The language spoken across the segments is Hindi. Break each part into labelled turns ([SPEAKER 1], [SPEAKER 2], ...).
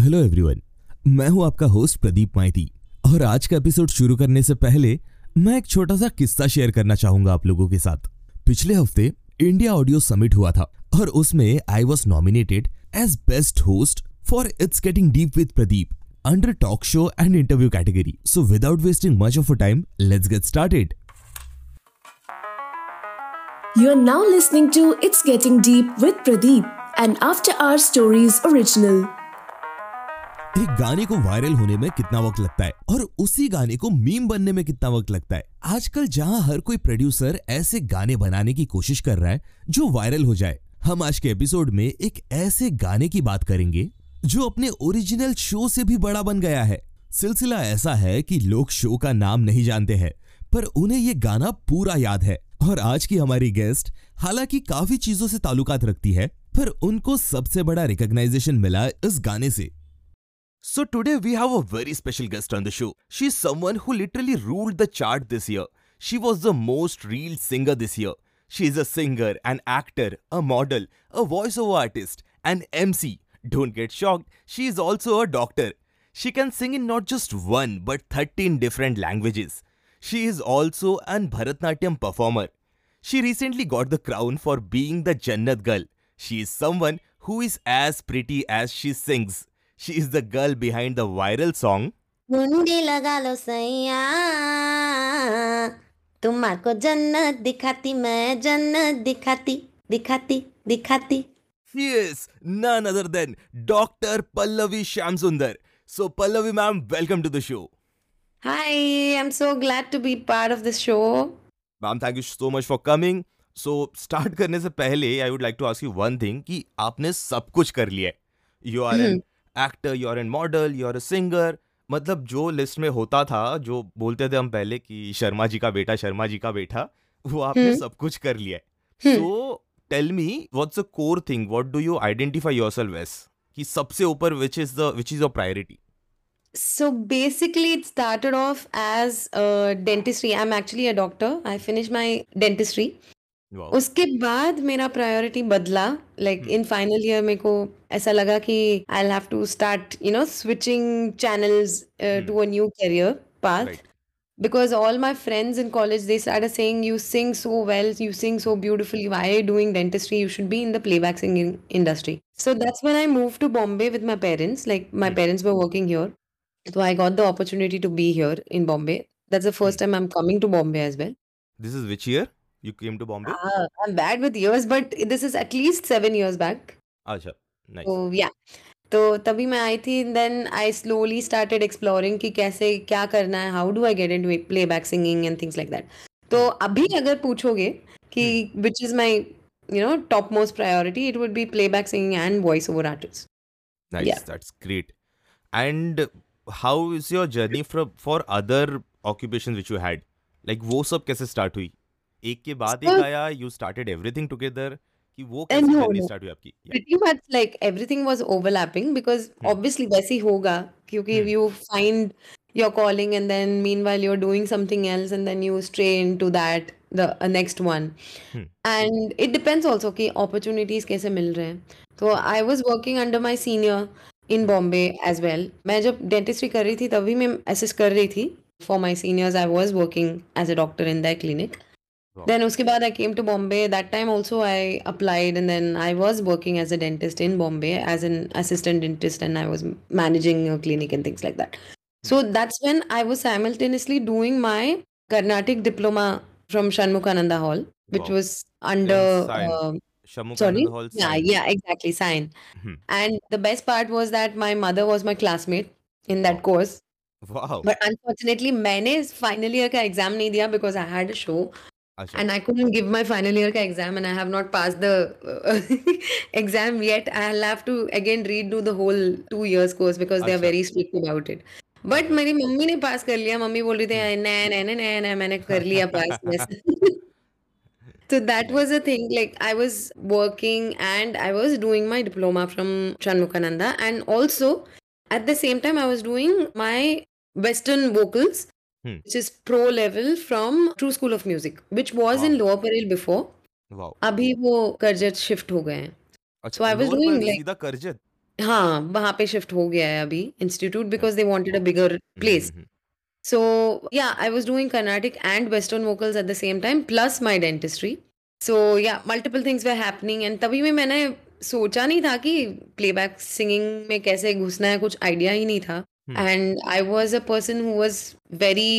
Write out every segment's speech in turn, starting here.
[SPEAKER 1] हेलो एवरीवन मैं हूँ आपका होस्ट प्रदीप माइती और आज का एपिसोड शुरू करने से पहले मैं एक छोटा सा किस्सा शेयर करना चाहूँगा आप लोगों के साथ। पिछले हफ़्ते इंडिया ऑडियो समिट हुआ था और उसमें I was nominated as best host for it's getting deep with Pradeep under talk show and interview category so without wasting much of a time let's get started
[SPEAKER 2] You're now listening to It's Getting Deep with Pradeep, an After Our Stories original.
[SPEAKER 1] एक गाने को वायरल होने में कितना वक्त लगता है और उसी गाने को मीम बनने में कितना वक्त लगता है। आजकल जहाँ हर कोई प्रोड्यूसर ऐसे गाने बनाने की कोशिश कर रहा है, जो वायरल हो जाए, हम आज के एपिसोड में एक ऐसे गाने की बात करेंगे, जो अपने ओरिजिनल शो से भी बड़ा बन गया है। सिलसिला ऐसा है कि लोग शो का नाम नहीं जानते हैं, पर उन्हें ये गाना पूरा याद है। और आज की हमारी गेस्ट हालाँकि काफ़ी चीज़ों से ताल्लुकात रखती है, पर उनको सबसे बड़ा रिकॉग्नाइजेशन मिला इस गाने से। So today we have a very special guest on the show. She's someone who literally ruled the chart this year. She was the most real singer this year. She is a singer, an actor, a model, a voiceover artist, an MC. Don't get shocked, she is also a doctor. She can sing in not just one but 13 different languages. She is also an Bharatnatyam performer. She recently got the crown for being the Jannat girl. She is someone who is as pretty as she sings. She is the girl behind the viral song
[SPEAKER 3] मुंडी लगा लो सैया तुम्हारे जन्नत दिखाती मैं जन्नत दिखाती दिखाती दिखाती
[SPEAKER 1] Yes, none other than Dr. Pallavi Shamsundar. So Pallavi ma'am, welcome to the show.
[SPEAKER 3] Hi, I'm so glad to be part of this show.
[SPEAKER 1] Ma'am, thank you so much for coming. So start करने से पहले I would like to ask you one thing कि आपने सब कुछ कर लिया है. You are an actor, you are a model, you are a singer. मतलब जो लिस्ट में होता था जो बोलते थे हम पहले कि शर्मा जी का बेटा शर्मा जी का बेटा वो आपने सब कुछ कर लिया है so tell me what's a core thing what do you identify yourself as कि सबसे ऊपर which is the which is your priority
[SPEAKER 3] So basically, it started off as uh, dentistry. I'm actually a doctor. I finished my dentistry. उसके बाद मेरा प्रायोरिटी बदला लाइक इन फाइनल ईयर मेरे को ऐसा लगा कि I have to start you know switching channels to a new career path because all my friends in college they start saying you sing so well you sing so beautiful you I doing dentistry you should be in the playback singing industry so that's when I move to Bombay with my parents like my parents were working here तो I got the opportunity to be here in Bombay that's the first time I am coming to Bombay as well
[SPEAKER 1] this is which year you came to Bombay?
[SPEAKER 3] Ah, I'm bad with years, but this is at least seven years back.
[SPEAKER 1] अच्छा, nice.
[SPEAKER 3] So yeah. तो तभी मैं आई थी then I slowly started exploring कि कैसे क्या करना है how do I get into playback singing and things like that तो अभी अगर पूछोगे कि which is my you know top most priority it would be playback singing and voice over artists
[SPEAKER 1] Nice,
[SPEAKER 3] Yeah.
[SPEAKER 1] that's great. And how is your journey from for other occupations which you had? Like वो सब कैसे start हुई? एक के बाद एक आया यू स्टार्टेड एवरीथिंग टुगेदर कि वो कैसे
[SPEAKER 3] no,
[SPEAKER 1] स्टार्ट हुई आपकी?
[SPEAKER 3] Pretty much like everything was overlapping because obviously वैसे ही होगा क्योंकि you find your calling and then meanwhile you are doing something else and then you stray into that the next one and it depends also कि अपॉर्चुनिटीज़ कैसे मिल रहे हैं. तो I was working under my senior in Bombay as well मैं जब डेंटिस्ट्री कर रही थी तभी मैं असिस्ट कर रही थी. For my seniors I was working as a doctor in that clinic then उसके बाद I came to Bombay. That time also I applied and then I was working as a dentist in Bombay as an assistant dentist and I was managing a clinic and things like that. So that's when I was simultaneously doing my Carnatic diploma from Shanmukhananda Hall, which
[SPEAKER 1] Wow.
[SPEAKER 3] was under
[SPEAKER 1] Sign.
[SPEAKER 3] uh,
[SPEAKER 1] Shamukhanand
[SPEAKER 3] sorry
[SPEAKER 1] Hall
[SPEAKER 3] yeah
[SPEAKER 1] sign.
[SPEAKER 3] yeah exactly sign
[SPEAKER 1] Hmm.
[SPEAKER 3] and the best part was that my mother was my classmate in that
[SPEAKER 1] Wow.
[SPEAKER 3] course
[SPEAKER 1] Wow.
[SPEAKER 3] but unfortunately मैंने final year का exam नहीं दिया because I had a show
[SPEAKER 1] अच्छा.
[SPEAKER 3] and I couldn't give my final year ka exam and I have not passed the uh, exam yet. I'll have to again redo the whole two years course because they are
[SPEAKER 1] अच्छा.
[SPEAKER 3] very strict about it. But मेरी मम्मी ने पास कर लिया मम्मी बोल रही थी नया नया नया नया नया मैंने कर लिया पास वैसे So that was a thing. Like I was working and I was doing my diploma from Shanmukhananda, and also at the same time I was doing my Western vocals,
[SPEAKER 1] Hmm.
[SPEAKER 3] which is pro level from True School of Music, which was
[SPEAKER 1] wow.
[SPEAKER 3] in Lower Parel before.
[SPEAKER 1] Wow.
[SPEAKER 3] अभी वो करजत शिफ्ट हो गए हैं
[SPEAKER 1] अच्छा,
[SPEAKER 3] So I was doing like-
[SPEAKER 1] सीधा करजत.
[SPEAKER 3] हाँ वहाँ पे शिफ्ट हो गया है अभी institute because they wanted a bigger place so yeah i was doing carnatic and western vocals at the same time plus my dentistry so yeah multiple things were happening and तभी में मैंने सोचा नहीं था कि प्लेबैक सिंगिंग में कैसे घुसना है कुछ आइडिया ही नहीं था and I was a person who was very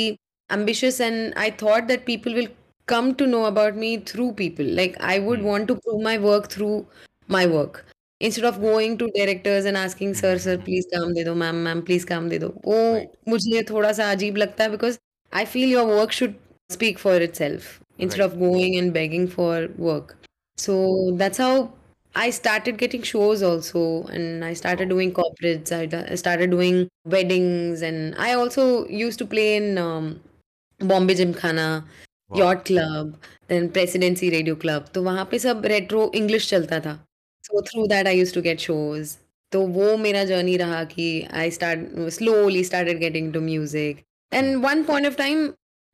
[SPEAKER 3] ambitious and i thought that people will come to know about me through people like i would want to prove my work through my work instead of going to directors and asking sir sir please काम दे दो मैम मैम प्लीज काम दे दो वो मुझे थोड़ा सा अजीब लगता है because I feel your work should speak for itself instead of going and begging for work so that's how I started getting shows also, and I started doing corporates. I, I started doing weddings, and I also used to play in um, Bombay Gymkhana yacht club then Presidency Radio Club तो वहाँ पे सब रेट्रो इंग्लिश चलता था so through that I use to get shows तो वो मेरा जर्नी रहा कि I start slowly started getting to music and one point of time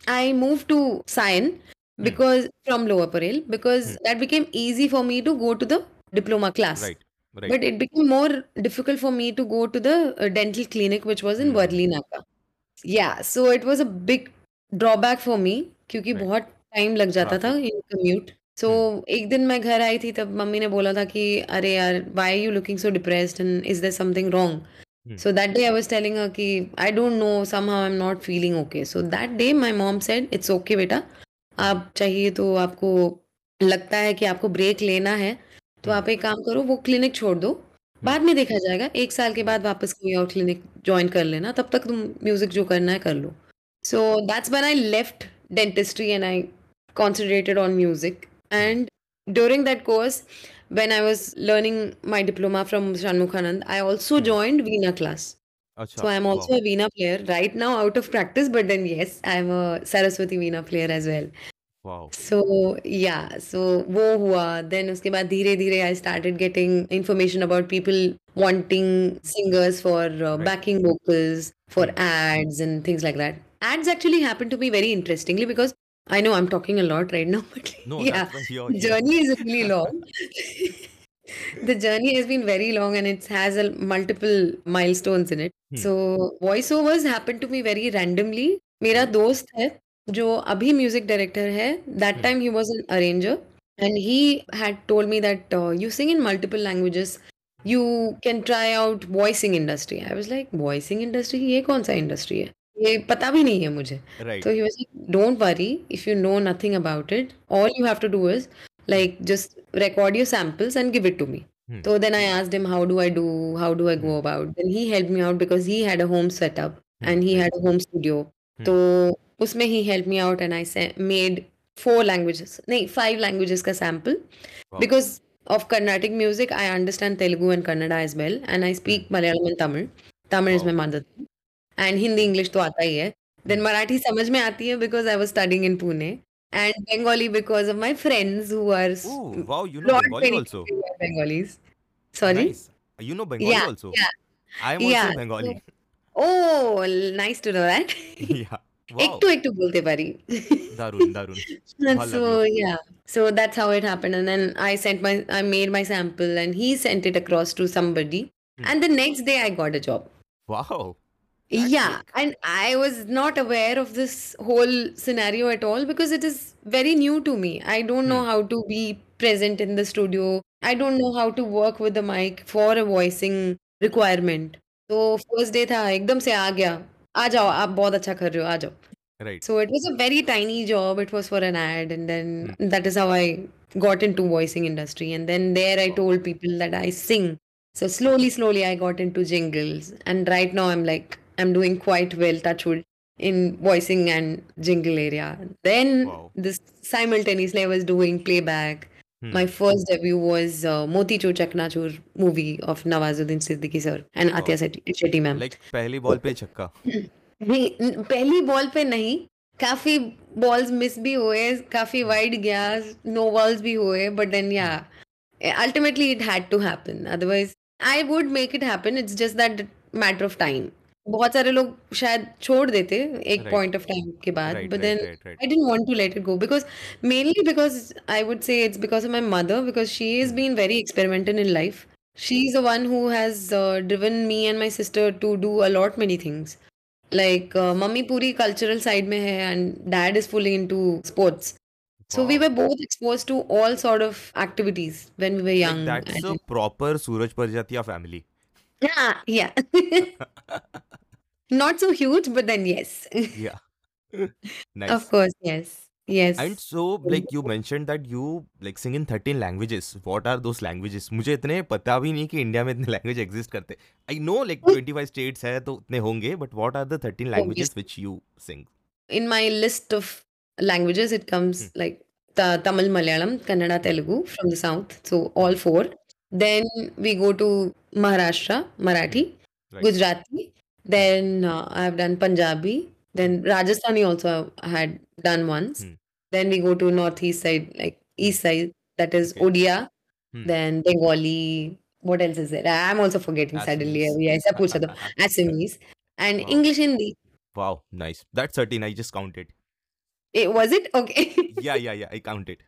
[SPEAKER 3] I move to Sion because from lower parel because hmm. that became easy for me to go to the diploma class.
[SPEAKER 1] Right, right.
[SPEAKER 3] but it became more difficult for me to go to the uh, dental clinic which was in hmm. Naka yeah so it was a big drawback for me क्योंकि
[SPEAKER 1] Right.
[SPEAKER 3] बहुत टाइम लग जाता था इन कम्यूट सो एक दिन मैं घर आई थी तब मम्मी ने बोला था कि अरे यार why you looking so depressed and is there something wrong so that day I was telling her कि I don't know somehow I am not feeling okay so that day my mom said it's okay बेटा आप चाहिए तो आपको लगता है कि आपको ब्रेक लेना है तो आप एक काम करो वो क्लिनिक छोड़ दो। बाद में देखा जाएगा एक साल के बाद वापस कोई और क्लिनिक ज्वाइन कर लेना तब तक तुम म्यूज़िक जो करना है कर लो। So that's one I left dentistry and I concentrated on music and during that course when I was learning my diploma from Shanmukhananda I also join veena class so I
[SPEAKER 1] am
[SPEAKER 3] also veena player right now out of practice but then yes I am Saraswati veena player as well
[SPEAKER 1] wow
[SPEAKER 3] So yeah, so वो हुआ then उसके बाद धीरे धीरे I started getting information about people wanting singers for uh, backing vocals for ads and things like that. Ads actually happened to me very interestingly because I know I'm talking a lot right now, but
[SPEAKER 1] no
[SPEAKER 3] yeah,
[SPEAKER 1] that's why you're
[SPEAKER 3] the
[SPEAKER 1] here
[SPEAKER 3] journey is really long. the journey has been very long and it has a, multiple milestones in it.
[SPEAKER 1] Hmm.
[SPEAKER 3] So voiceovers happened to me very randomly. मेरा दोस्त है जो अभी म्यूज़िक डायरेक्टर है that time he was an arranger and he had told me that you sing in multiple languages you can try out voicing industry I was like voicing industry ये कौन सा इंडस्ट्री है? ये पता भी नहीं है मुझे. तो he like don't worry if you know nothing about it all you have to do is like just record your samples and give it to me तो देन आई आज him how do I do how do I go about then he help me out because he had a home setup and he had a home studio तो
[SPEAKER 1] Hmm.
[SPEAKER 3] So out and I sa- made four languages, no, five languages ka sample
[SPEAKER 1] Wow.
[SPEAKER 3] because of Carnatic music, I understand Telugu and Kannada as well, and I speak Malayalam and Tamil. Tamil is
[SPEAKER 1] Wow.
[SPEAKER 3] my mother tongue. And Hindi English तो आता ही है देन मराठी समझ में आती है because I was studying in Pune and Bengali because of my friends who are
[SPEAKER 1] oh wow you know bengali also
[SPEAKER 3] bengalis sorry
[SPEAKER 1] nice you know bengali
[SPEAKER 3] Yeah,
[SPEAKER 1] also
[SPEAKER 3] yeah.
[SPEAKER 1] i am
[SPEAKER 3] yeah.
[SPEAKER 1] also bengali
[SPEAKER 3] oh nice to know that
[SPEAKER 1] yeah
[SPEAKER 3] একটু একটু বলতে পারি
[SPEAKER 1] দারুণ দারুণ
[SPEAKER 3] so yeah. So that's how it happened. And then i sent my i made my sample and he sent it across to somebody. And the next day i got a job.
[SPEAKER 1] Wow
[SPEAKER 3] Yeah, and I was not aware of this whole scenario at all because it is very new to me. I don't know how to be present in the studio. I don't know how to work with the mic for a voicing requirement. So first day tha, ekdam se aa gaya. आ जाओ आप बहुत अच्छा कर रहे हो आ जाओ
[SPEAKER 1] right
[SPEAKER 3] so it was a very tiny job it was for an ad and then that is how i got into voicing industry and then there i told people that i sing so slowly slowly i got into jingles and right now i'm like i'm doing quite well touch wood in voicing and jingle area then
[SPEAKER 1] Wow.
[SPEAKER 3] this simultaneously i was doing playback
[SPEAKER 1] Hmm.
[SPEAKER 3] first debut was uh, Moti Chor Chaknachur movie of Nawazuddin Siddiqui sir and
[SPEAKER 1] Wow.
[SPEAKER 3] Atya Shetty, Shetty ma'am.
[SPEAKER 1] like पहली बॉल पे छक्का
[SPEAKER 3] नहीं न- पहली बॉल पे नहीं काफ़ी बॉल्स मिस भी हुए काफ़ी वाइड गया नो बॉल्स भी हुए बट देन या ultimately it had to happen otherwise I would make it happen it's just that matter of time बहुत सारे लोग शायद छोड़ देते एक पॉइंट ऑफ़ टाइम के बाद
[SPEAKER 1] but then
[SPEAKER 3] I didn't want to let it go because mainly because I would say it's because of my mother because she is been very experimented in life she is a one who has driven me and my sister to do a lot many things like mummy पूरी कल्चरल साइड में है and dad is fully into sports so
[SPEAKER 1] wow.
[SPEAKER 3] we were both exposed to all sort of activities when we were young like
[SPEAKER 1] that's a proper suraj parjatiya family.
[SPEAKER 3] Yeah yeah. not so huge but then yes
[SPEAKER 1] Yeah. nice.
[SPEAKER 3] of course yes Yes.
[SPEAKER 1] And so, like you mentioned that you like sing in 13 languages. What are those languages? मुझे इतने पता भी नहीं कि इंडिया में इतने लैंग्वेज एग्जिस्ट करते आई नो लाइक 25 स्टेट्स है तो उतने होंगे but what are the 13 languages
[SPEAKER 3] obviously
[SPEAKER 1] which you sing
[SPEAKER 3] in my list of languages, it comes
[SPEAKER 1] Hmm.
[SPEAKER 3] like ta- Tamil, Malayalam, Kannada, Telugu from the south. So all four. Then we go to Maharashtra, Marathi,
[SPEAKER 1] right
[SPEAKER 3] Gujarati. Then uh, I've done Punjabi. Then hmm. Rajasthani also had done once.
[SPEAKER 1] Hmm.
[SPEAKER 3] Then we go to northeast side, like hmm. east side, that is
[SPEAKER 1] okay.
[SPEAKER 3] Odia.
[SPEAKER 1] Hmm.
[SPEAKER 3] Then Bengali. What else is there? I'm also forgetting
[SPEAKER 1] Assamese.
[SPEAKER 3] suddenly. Yeah, Assamese and
[SPEAKER 1] wow.
[SPEAKER 3] English Hindi.
[SPEAKER 1] Wow, nice. That's 13. I just counted.
[SPEAKER 3] It was it okay?
[SPEAKER 1] yeah, yeah, yeah. I counted.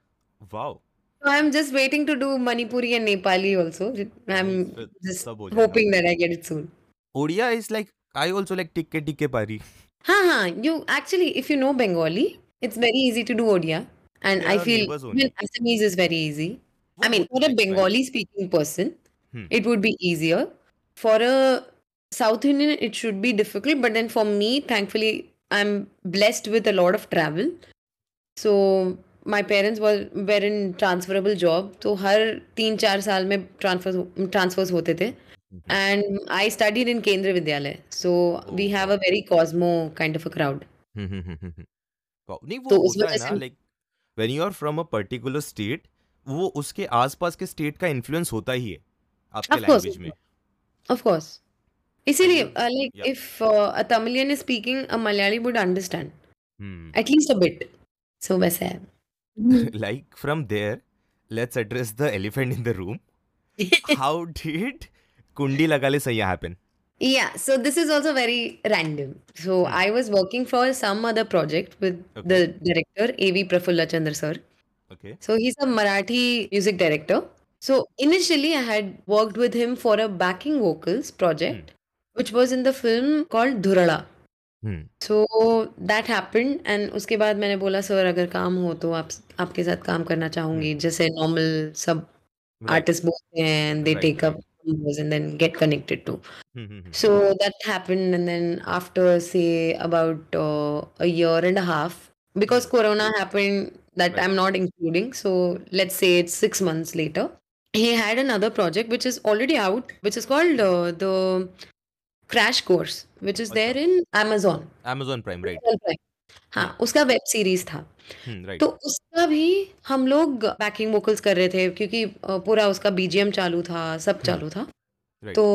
[SPEAKER 1] Wow.
[SPEAKER 3] I'm just waiting to do Manipuri and Nepali also. I'm just hoping that I get it soon.
[SPEAKER 1] Odia is like I also like tikke tikke pari.
[SPEAKER 3] हाँ हाँ you actually if you know Bengali it's very easy to do Odia and
[SPEAKER 1] They
[SPEAKER 3] I feel even. Assamese is very easy. I mean for a. Bengali speaking person
[SPEAKER 1] Hmm.
[SPEAKER 3] it would be easier. For a South Indian it should be difficult but then for me thankfully I'm blessed with a lot of travel. So my parents were were in transferable job तो हर तीन चार साल में ट्रांसफ़र ट्रांसफर्स होते थे
[SPEAKER 1] Mhm.
[SPEAKER 3] and I studied in Kendra Vidyalaya so we
[SPEAKER 1] Oh,
[SPEAKER 3] have
[SPEAKER 1] wow.
[SPEAKER 3] a very cosmo kind of a crowd
[SPEAKER 1] hmm, hmm, hmm, hmm, hmm. Wow. नहीं वो
[SPEAKER 3] तो उस
[SPEAKER 1] होता है
[SPEAKER 3] वजह
[SPEAKER 1] ना
[SPEAKER 3] से
[SPEAKER 1] like when you are from a particular state वो उसके आसपास के स्टेट का इन्फ्लुएंस होता ही है आपके
[SPEAKER 3] of course
[SPEAKER 1] लैंग्वेज
[SPEAKER 3] of
[SPEAKER 1] में
[SPEAKER 3] course of course
[SPEAKER 1] एंड
[SPEAKER 3] इसीलिए
[SPEAKER 1] यू
[SPEAKER 3] uh, like
[SPEAKER 1] या
[SPEAKER 3] if uh, a Tamilian is speaking a Malayali would understand
[SPEAKER 1] hmm
[SPEAKER 3] at least a bit so वैसा है हम्म।
[SPEAKER 1] like from there let's address the elephant in the room how did kundi lagale sayya happen
[SPEAKER 3] Yeah, so this is also very random. So
[SPEAKER 1] Hmm.
[SPEAKER 3] I was working for some other project with
[SPEAKER 1] okay
[SPEAKER 3] the director A.V. Prafulla Chandra sir.
[SPEAKER 1] okay
[SPEAKER 3] So he's a Marathi music director. So initially I had worked with him for a backing vocals
[SPEAKER 1] hmm
[SPEAKER 3] project, which was in the film called Dhurala.
[SPEAKER 1] hmm
[SPEAKER 3] So that happened and उसके बाद मैंने बोला सर अगर काम हो तो आप आपके साथ काम करना
[SPEAKER 1] hmm
[SPEAKER 3] चाहूँगी जैसे नॉर्मल सब आर्टिस्ट बोलते हैं and they
[SPEAKER 1] right
[SPEAKER 3] and then get connected to.
[SPEAKER 1] Hmm, hmm, hmm.
[SPEAKER 3] So that happened, and then after say about uh, a year and a half, because Corona happened, that
[SPEAKER 1] right.
[SPEAKER 3] I'm not including. So let's say it's six months later. He had another project which is already out, which is called uh, the Crash Course, which is okay.
[SPEAKER 1] there
[SPEAKER 3] in Amazon.
[SPEAKER 1] Amazon Prime, right?
[SPEAKER 3] Amazon Prime. हाँ उसका वेब सीरीज़ था।
[SPEAKER 1] Hmm
[SPEAKER 3] तो उसका भी हम लोग बैकिंग वोकल्स कर रहे थे क्योंकि पूरा उसका बीजीएम चालू था सब
[SPEAKER 1] hmm.
[SPEAKER 3] चालू था। तो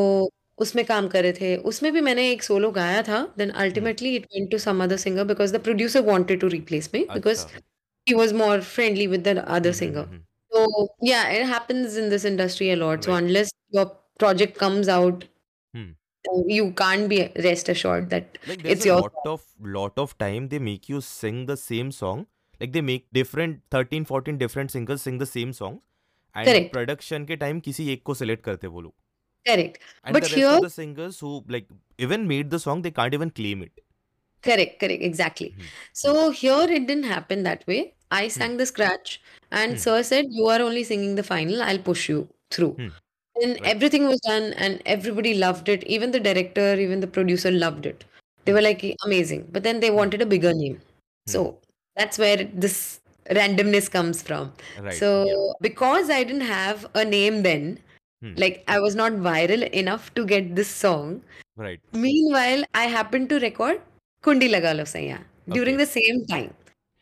[SPEAKER 3] उसमें काम कर रहे थे। उसमें भी मैंने एक सोलो गाया था then ultimately it went to some other singer because the producer wanted
[SPEAKER 1] to
[SPEAKER 3] replace me because he was more friendly
[SPEAKER 1] with the
[SPEAKER 3] other
[SPEAKER 1] singer
[SPEAKER 3] तो yeah it happens in this industry a lot. So
[SPEAKER 1] right.
[SPEAKER 3] unless your project you can't be rest assured that
[SPEAKER 1] like there's
[SPEAKER 3] it's
[SPEAKER 1] a
[SPEAKER 3] your
[SPEAKER 1] lot of lot of time they make you sing the same song like they make different 13 14 different singers sing the same songs and
[SPEAKER 3] correct
[SPEAKER 1] production के time किसी एक को select करते वो लोग
[SPEAKER 3] correct
[SPEAKER 1] and
[SPEAKER 3] but
[SPEAKER 1] the rest
[SPEAKER 3] here
[SPEAKER 1] of the singers who like even made the song they can't even claim it
[SPEAKER 3] Correct, correct, exactly.
[SPEAKER 1] hmm
[SPEAKER 3] So here it didn't happen that way. I
[SPEAKER 1] hmm
[SPEAKER 3] sang the scratch, and
[SPEAKER 1] hmm
[SPEAKER 3] Sir said, You are only singing the final, I'll push you through. and
[SPEAKER 1] right.
[SPEAKER 3] everything was done and everybody loved it even the director even the producer loved it they were like amazing but then they wanted a bigger name
[SPEAKER 1] hmm.
[SPEAKER 3] so that's where this randomness comes from
[SPEAKER 1] right.
[SPEAKER 3] so yeah. because i didn't have a name then
[SPEAKER 1] hmm.
[SPEAKER 3] like i was not viral enough to get this song
[SPEAKER 1] right
[SPEAKER 3] meanwhile i happened to record kundi Lagalo Saya"
[SPEAKER 1] during
[SPEAKER 3] the same time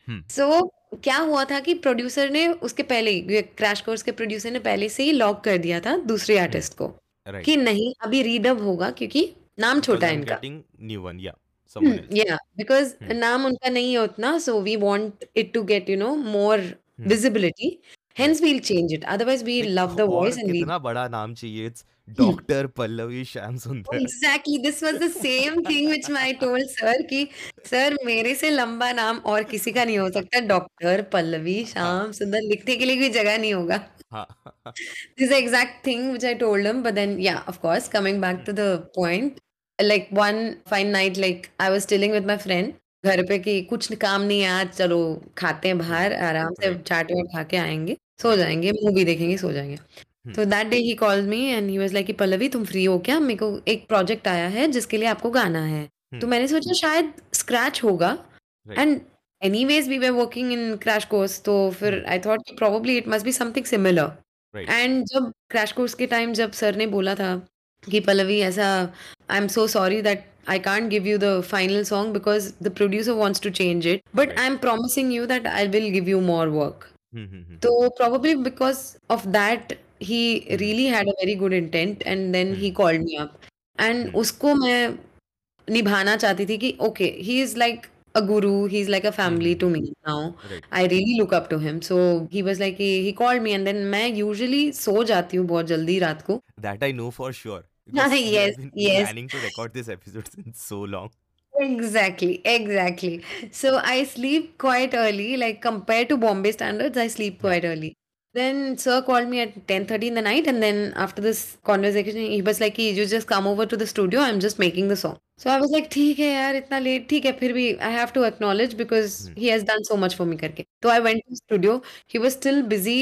[SPEAKER 1] hmm.
[SPEAKER 3] so क्या हुआ था कि प्रोड्यूसर ने उसके पहले क्रैश कोर्स के प्रोड्यूसर ने पहले से ही लॉक कर दिया था दूसरे
[SPEAKER 1] hmm.
[SPEAKER 3] आर्टिस्ट को
[SPEAKER 1] right.
[SPEAKER 3] कि नहीं अभी रीडब होगा क्योंकि नाम छोटा है इनका।
[SPEAKER 1] yeah someone else.
[SPEAKER 3] या बिकॉज़
[SPEAKER 1] hmm.
[SPEAKER 3] नाम उनका नहीं है उतना so we want it to get you know more
[SPEAKER 1] hmm. Visibility
[SPEAKER 3] hence we'll change it otherwise we
[SPEAKER 1] like
[SPEAKER 3] love the voice and we
[SPEAKER 1] कितना बड़ा नाम चाहिए it's doctor Pallavi Shyam Sundar
[SPEAKER 3] exactly this was the same thing which I told sir कि सर मेरे से लंबा नाम और किसी का नहीं हो सकता डॉक्टर पल्लवी
[SPEAKER 1] हाँ
[SPEAKER 3] श्याम सुंदर लिखने के लिए कोई जगह नहीं होगा
[SPEAKER 1] हाँ
[SPEAKER 3] this the exact thing which I told him. But then, yeah, of course, coming back to the point, like one fine night, like I was chilling with my friend. घर पे कि कुछ काम नहीं है आज चलो खाते हैं बाहर आराम से. चाट वाट खा के आएँगे सो जाएँगे मूवी देखेंगे सो जाएँगे
[SPEAKER 1] Hmm.
[SPEAKER 3] तो that day he called me and he was like कि पल्लवी तुम फ्री हो क्या मेरे को एक प्रोजेक्ट आया है जिसके लिए आपको गाना है तो
[SPEAKER 1] Hmm.
[SPEAKER 3] मैंने सोचा शायद स्क्रैच होगा. And anyways we were working in crash course तो फिर. I thought probably it must be something
[SPEAKER 1] similar
[SPEAKER 3] and जब क्रैश कोर्स के टाइम जब सर ने बोला था कि पल्लवी ऐसा I am so sorry that I can't give you the final song because the producer wants to change it but
[SPEAKER 1] Right.
[SPEAKER 3] I am promising you that I will give you more work
[SPEAKER 1] hmm, hmm, हम्म,
[SPEAKER 3] तो probably because of that he
[SPEAKER 1] Hmm.
[SPEAKER 3] really had a very good intent and then he
[SPEAKER 1] Hmm.
[SPEAKER 3] called me up and
[SPEAKER 1] Hmm.
[SPEAKER 3] उसको मैं निभाना चाहती थी कि okay he is like a guru he's like a family
[SPEAKER 1] Hmm.
[SPEAKER 3] to me now
[SPEAKER 1] Right.
[SPEAKER 3] I really look up to him so he was like he, he called me and then मैं usually सो जाती हूँ बहुत जल्दी रात को
[SPEAKER 1] That I know for sure. Because we
[SPEAKER 3] yes yes
[SPEAKER 1] planning to record this episode since so long.
[SPEAKER 3] Exactly, exactly. So I sleep quite early, like compared to Bombay standards, I sleep quite early. Then sir called me at 10:30 in the night, and then after this conversation, he was like, "कि "You just come over to the studio. I'm just making the song." So I was like, "ठीक है यार, इतना late, ठीक है, फिर भी I have to acknowledge because
[SPEAKER 1] Hmm.
[SPEAKER 3] he has done so much for me करके." So I went to the studio. He was still busy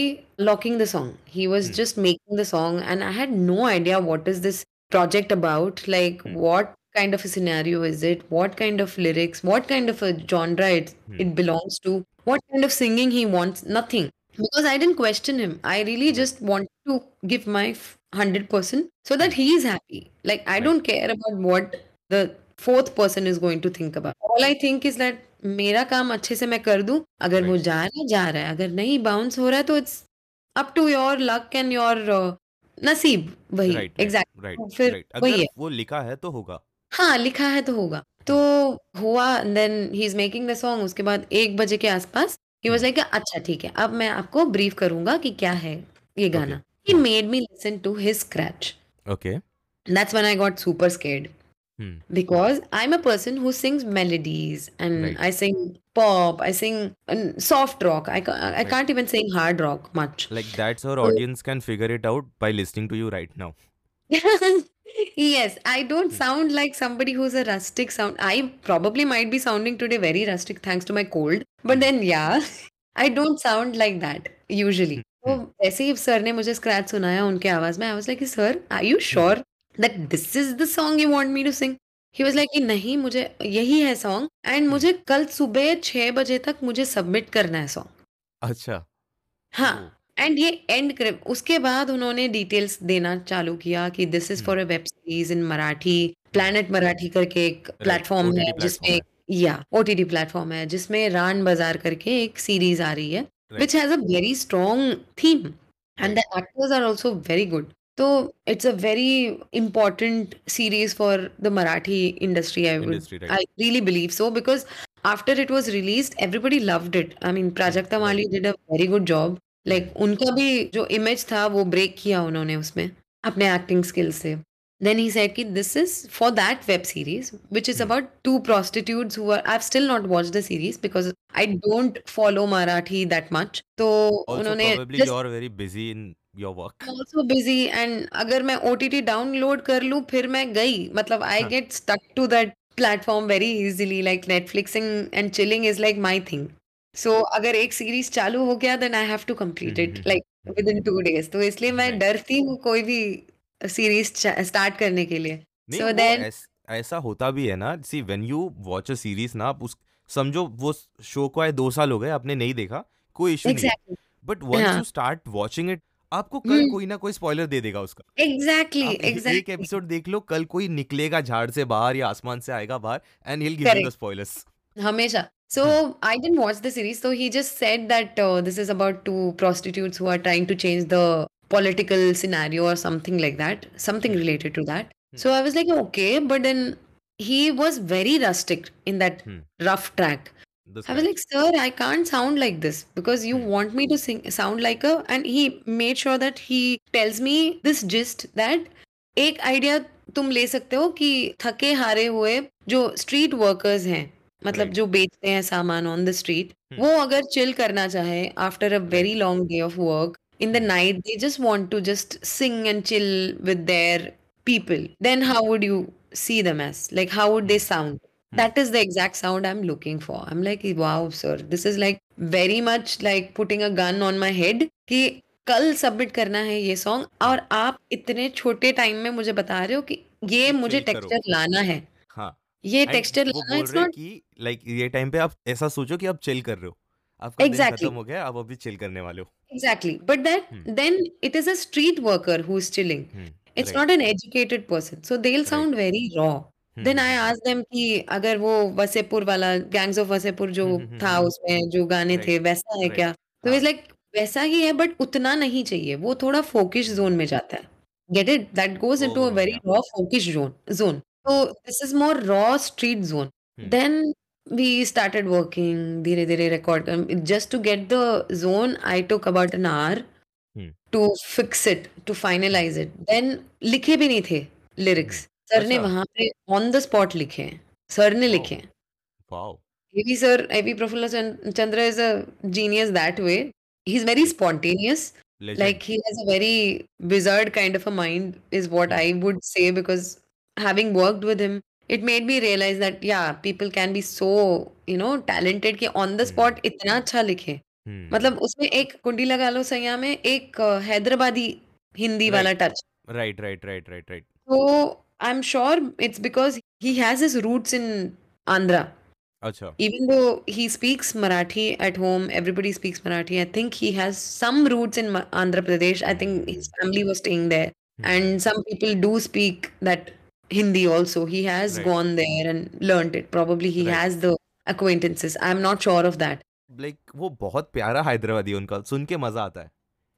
[SPEAKER 3] locking the song. He was
[SPEAKER 1] Hmm.
[SPEAKER 3] just making the song, and I had no idea what is this project about. Like,
[SPEAKER 1] Hmm.
[SPEAKER 3] what kind of a scenario is it? What kind of lyrics? What kind of a genre it,
[SPEAKER 1] Hmm.
[SPEAKER 3] it belongs to? What kind of singing he wants? Nothing. Because I didn't question him. I really
[SPEAKER 1] Hmm.
[SPEAKER 3] just want to give my 100% so that he is happy. Like, I
[SPEAKER 1] Right.
[SPEAKER 3] don't care about what the fourth person is going to think about. All I think is that मेरा काम अच्छे से मैं कर दूँ अगर वो
[SPEAKER 1] Right.
[SPEAKER 3] जा रहा है जा रहा है अगर नहीं बाउंस हो रहा है तो it's up to your luck and your नसीब वही
[SPEAKER 1] Right, right,
[SPEAKER 3] एग्जैक्ट
[SPEAKER 1] right,
[SPEAKER 3] फिर
[SPEAKER 1] right.
[SPEAKER 3] वही है
[SPEAKER 1] वो लिखा है तो होगा.
[SPEAKER 3] हाँ लिखा है तो होगा तो हुआ then he is making the song उसके बाद एक बजे के आसपास ही वॉज़ लाइक अच्छा ठीक है अब मैं आपको ब्रीफ करूँगा कि क्या है ये गाना. He made me listen to his scratch
[SPEAKER 1] okay
[SPEAKER 3] that's when I got super
[SPEAKER 1] scared
[SPEAKER 3] because I am a person who sings melodies and I sing pop I sing soft rock I can't even sing hard rock much
[SPEAKER 1] like that's our audience can figure it out by listening to you right now
[SPEAKER 3] yes, I don't
[SPEAKER 1] Hmm.
[SPEAKER 3] sound like somebody who's a rustic sound. I probably might be sounding today very rustic thanks to my cold. But
[SPEAKER 1] Hmm.
[SPEAKER 3] then, yeah, I don't sound like that usually.
[SPEAKER 1] Hmm.
[SPEAKER 3] तो ऐसे ही सर ने मुझे स्क्रैच सुनाया उनके आवाज़ में I was like sir are you sure that this is the song you want me to sing he was like कि नहीं मुझे यही है सॉन्ग एंड मुझे कल सुबह छह बजे तक मुझे सबमिट करना है सॉन्ग
[SPEAKER 1] अच्छा.
[SPEAKER 3] हाँ
[SPEAKER 1] Oh.
[SPEAKER 3] एंड ये एंड कर। उसके बाद उन्होंने डिटेल्स देना चालू किया कि this
[SPEAKER 1] is
[SPEAKER 3] for a web series in Marathi planet Marathi करके एक प्लेटफॉर्म है जिसमें या ओटीटी प्लेटफॉर्म है जिसमें रान बाज़ार करके एक सीरीज़ आ रही है which has very strong theme and the actors are also very good तो it's a very important series for the Marathi industry I would I really believe so because after it was release everybody loved it I mean Prajakta Mali did a very good job like like, उनका भी जो इमेज था वो ब्रेक किया उन्होंने उसमें अपने एक्टिंग स्किल से। देन ही सेड कि this is for that web series which is about to prostitute who I still not watch the series because I don't follow Marathi that much तो उन्होंने
[SPEAKER 1] very busy in your work
[SPEAKER 3] अगर मैं ओटीटी डाउनलोड कर लूँ फिर मैं गई। मतलब I get stuck to that platform very easily like netflixing and chilling is like my thing so अगर एक सीरीज़ चालू हो गया then I have to complete it
[SPEAKER 1] hmm,
[SPEAKER 3] like within two days तो इसलिए मैं डरती हूँ कोई भी सीरीज़ स्टार्ट करने के लिए
[SPEAKER 1] वो
[SPEAKER 3] then-
[SPEAKER 1] ऐस, होता भी है ना see when you watch a series ना आप उस समझो वो शो को आए दो साल हो गए आपने नहीं देखा कोई इशू
[SPEAKER 3] exactly.
[SPEAKER 1] नहीं बट वंस
[SPEAKER 3] हाँ.
[SPEAKER 1] यू स्टार्ट वॉचिंग इट आपको कल
[SPEAKER 3] हम्म.
[SPEAKER 1] कोई ना कोई स्पॉइलर दे देगा उसका
[SPEAKER 3] exactly
[SPEAKER 1] आप ए- एक एपिसोड देख लो कल कोई निकलेगा झाड़ से बाहर या आसमान से आएगा बाहर and he'll give you
[SPEAKER 3] the.
[SPEAKER 1] Spoilers
[SPEAKER 3] Hamesha. So I didn't watch the series. So he just said that uh, this is about two prostitutes who are trying to change the political scenario or something like that, something related to that. So I was like, okay, but then he was very rustic in that
[SPEAKER 1] Hmm.
[SPEAKER 3] rough track. I was like, sir, I can't sound like this because you
[SPEAKER 1] Hmm.
[SPEAKER 3] want me to sing sound like a. And he made sure that he tells me this gist that एक आइडिया तुम ले सकते हो कि थके हारे हुए जो स्ट्रीट वर्कर्स हैं मतलब जो बेचते हैं सामान ऑन द स्ट्रीट वो अगर चिल करना चाहे after a very long day of work in
[SPEAKER 1] the
[SPEAKER 3] night they just want to just sing and chill with their people then how would you see the mess like how would they sound that is the exact sound I am looking for I am like wow sir this is like very much like putting a gun on my head कि कल सबमिट करना है ये सॉन्ग और आप इतने छोटे टाइम में मुझे बता रहे हो कि ये मुझे टेक्सचर लाना है। ये टेक्सचर इट्स नॉट
[SPEAKER 1] कि लाइक ये टाइम पे आप ऐसा सोचो कि आप चिल कर रहे हो। आपका दिन खत्म हो गया आप अभी चिल करने वाले हो।
[SPEAKER 3] Exactly. That
[SPEAKER 1] Hmm.
[SPEAKER 3] then it is a street worker who's chilling.
[SPEAKER 1] हम्म,
[SPEAKER 3] it's
[SPEAKER 1] right.
[SPEAKER 3] not an educated person. So they'll sound very raw. Hmm,
[SPEAKER 1] then
[SPEAKER 3] I ask them कि अगर वो वसेपुर वाला गैंग्स ऑफ़ वसेपुर जो
[SPEAKER 1] हम्म, हम्म,
[SPEAKER 3] था
[SPEAKER 1] हम्म,
[SPEAKER 3] उसमें जो गाने थे वैसा है क्या? तो
[SPEAKER 1] हाँ।
[SPEAKER 3] इट्स लाइक वैसा ही है बट उतना नहीं चाहिए। वो थोड़ा फोकिश जोन में जाता है। Get it that goes
[SPEAKER 1] into
[SPEAKER 3] a
[SPEAKER 1] very
[SPEAKER 3] raw folkish zone zone तो this is more raw street zone
[SPEAKER 1] Hmm.
[SPEAKER 3] Then we started working धीरे धीरे record um, just to get the zone I took about an hour
[SPEAKER 1] Hmm.
[SPEAKER 3] to fix it to finalize it then लिखे भी नहीं थे lyrics सर ने
[SPEAKER 1] अच्छा।
[SPEAKER 3] वहां पे ऑन द स्पॉट लिखे हैं सर ने
[SPEAKER 1] Wow.
[SPEAKER 3] लिखे हैं
[SPEAKER 1] Wow.
[SPEAKER 3] AV sir AV Prafulla Chan- Chandra is a genius that way he's very spontaneous
[SPEAKER 1] Legend.
[SPEAKER 3] like he has a very wizard kind of a mind is what i would say because having worked with him it made me realize that yeah people can be so you know talented कि on the spot इतना अच्छा लिखे
[SPEAKER 1] हम्म,
[SPEAKER 3] मतलब उसमें एक कुंडी लगा लो सैया में एक अ, हैदराबादी हिंदी
[SPEAKER 1] Right.
[SPEAKER 3] वाला touch
[SPEAKER 1] right right right right right
[SPEAKER 3] so i'm sure it's because he has his roots in andhra
[SPEAKER 1] अच्छा
[SPEAKER 3] even though he speaks Marathi at home, everybody speaks Marathi. I think he has some roots in Ma- Andhra Pradesh. I think his family was staying there,
[SPEAKER 1] Hmm.
[SPEAKER 3] and some people do speak that Hindi also. He has
[SPEAKER 1] Right.
[SPEAKER 3] gone there and learnt it. Probably he
[SPEAKER 1] Right.
[SPEAKER 3] has the acquaintances. I'm not sure of that.
[SPEAKER 1] Like वो बहुत प्यारा हैदराबादी उनका सुन के मज़ा आता है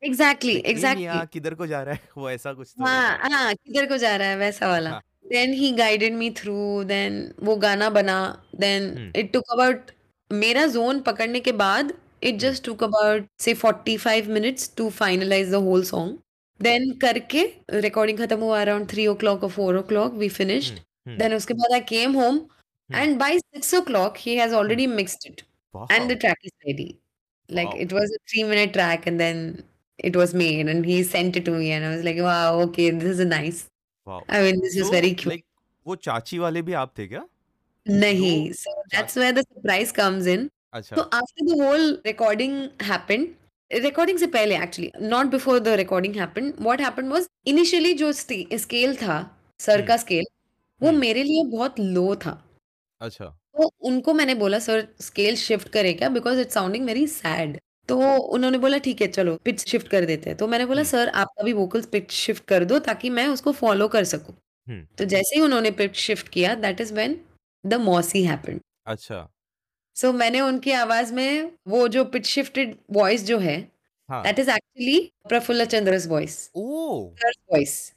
[SPEAKER 3] Exactly,
[SPEAKER 1] Like,
[SPEAKER 3] exactly.
[SPEAKER 1] मियाँ, किधर को जा रहा है वो ऐसा कुछ तो
[SPEAKER 3] हाँ
[SPEAKER 1] हाँ
[SPEAKER 3] किधर को जा रहा है वैसा वाला
[SPEAKER 1] हाँ।
[SPEAKER 3] Then he guided me through then वो गाना बना then
[SPEAKER 1] hmm.
[SPEAKER 3] It took about मेरा जोन पकड़ने के बाद it just took about say 45 minutes to finalize the whole song then करके रिकॉर्डिंग खत्म हुआ अराउंड थ्री ओ क्लॉक और four o'clock we finished
[SPEAKER 1] hmm,
[SPEAKER 3] then उसके बाद I came home and by six o'clock he has already mixed
[SPEAKER 1] it
[SPEAKER 3] and the track is ready. Like
[SPEAKER 1] Wow.
[SPEAKER 3] it was a three minute track and then it was made and he sent it to me and I was like, wow, okay, this is nice.
[SPEAKER 1] wow.
[SPEAKER 3] I mean, this is
[SPEAKER 1] So,
[SPEAKER 3] very cute.
[SPEAKER 1] like, वो चाची वाले भी आप थे क्या
[SPEAKER 3] Nahi.
[SPEAKER 1] जो
[SPEAKER 3] So that's where the surprise comes in.
[SPEAKER 1] अच्छा
[SPEAKER 3] So after the whole recording happened, recording से पहले actually, not before the recording happened, what happened was initially जो scale था, सर
[SPEAKER 1] हम्म।
[SPEAKER 3] का scale, वो
[SPEAKER 1] हम्म।
[SPEAKER 3] मेरे लिए बहुत low था.
[SPEAKER 1] अच्छा
[SPEAKER 3] तो उनको मैंने बोला सर स्केल शिफ्ट करें क्या because it's sounding very sad तो उन्होंने बोला ठीक है चलो पिच शिफ्ट कर देते हैं तो मैंने बोला
[SPEAKER 1] हम्म।
[SPEAKER 3] सर आपका भी वोकल्स पिच शिफ्ट कर दो ताकि मैं उसको फॉलो कर सकूँ
[SPEAKER 1] हम्म।
[SPEAKER 3] तो जैसे ही उन्होंने पिच शिफ्ट किया that is when the mausi happened
[SPEAKER 1] अच्छा
[SPEAKER 3] सो so, मैंने उनकी आवाज़ में वो जो पिच शिफ्टेड वॉइस जो है
[SPEAKER 1] हाँ।
[SPEAKER 3] That is actually Prafulla
[SPEAKER 1] Chandra's
[SPEAKER 3] voice
[SPEAKER 1] voice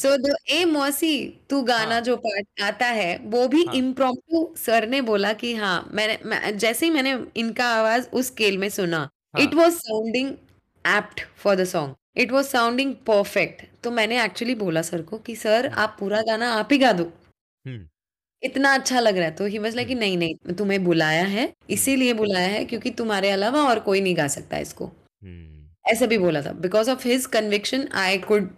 [SPEAKER 3] so the uh mausi तू गाना
[SPEAKER 1] हाँ।
[SPEAKER 3] जो पार्ट आता है वो भी
[SPEAKER 1] हाँ।
[SPEAKER 3] इम्प्रॉम्प्टू सर ने बोला कि हाँ मैंने मैं, जैसे ही मैंने इनका आवाज़ उस स्केल में सुना
[SPEAKER 1] हाँ।
[SPEAKER 3] It was sounding apt for the song it was sounding perfect तो मैंने एक्चुअली बोला सर को कि सर आप पूरा गाना आप ही गा दो.
[SPEAKER 1] हम्म।
[SPEAKER 3] इतना अच्छा लग रहा है। तो ही बस लाइक नहीं नहीं तुम्हें बुलाया है इसीलिए बुलाया है क्योंकि तुम्हारे अलावा और कोई नहीं गा सकता इसको। ऐसा भी बोला था। Because of his conviction I could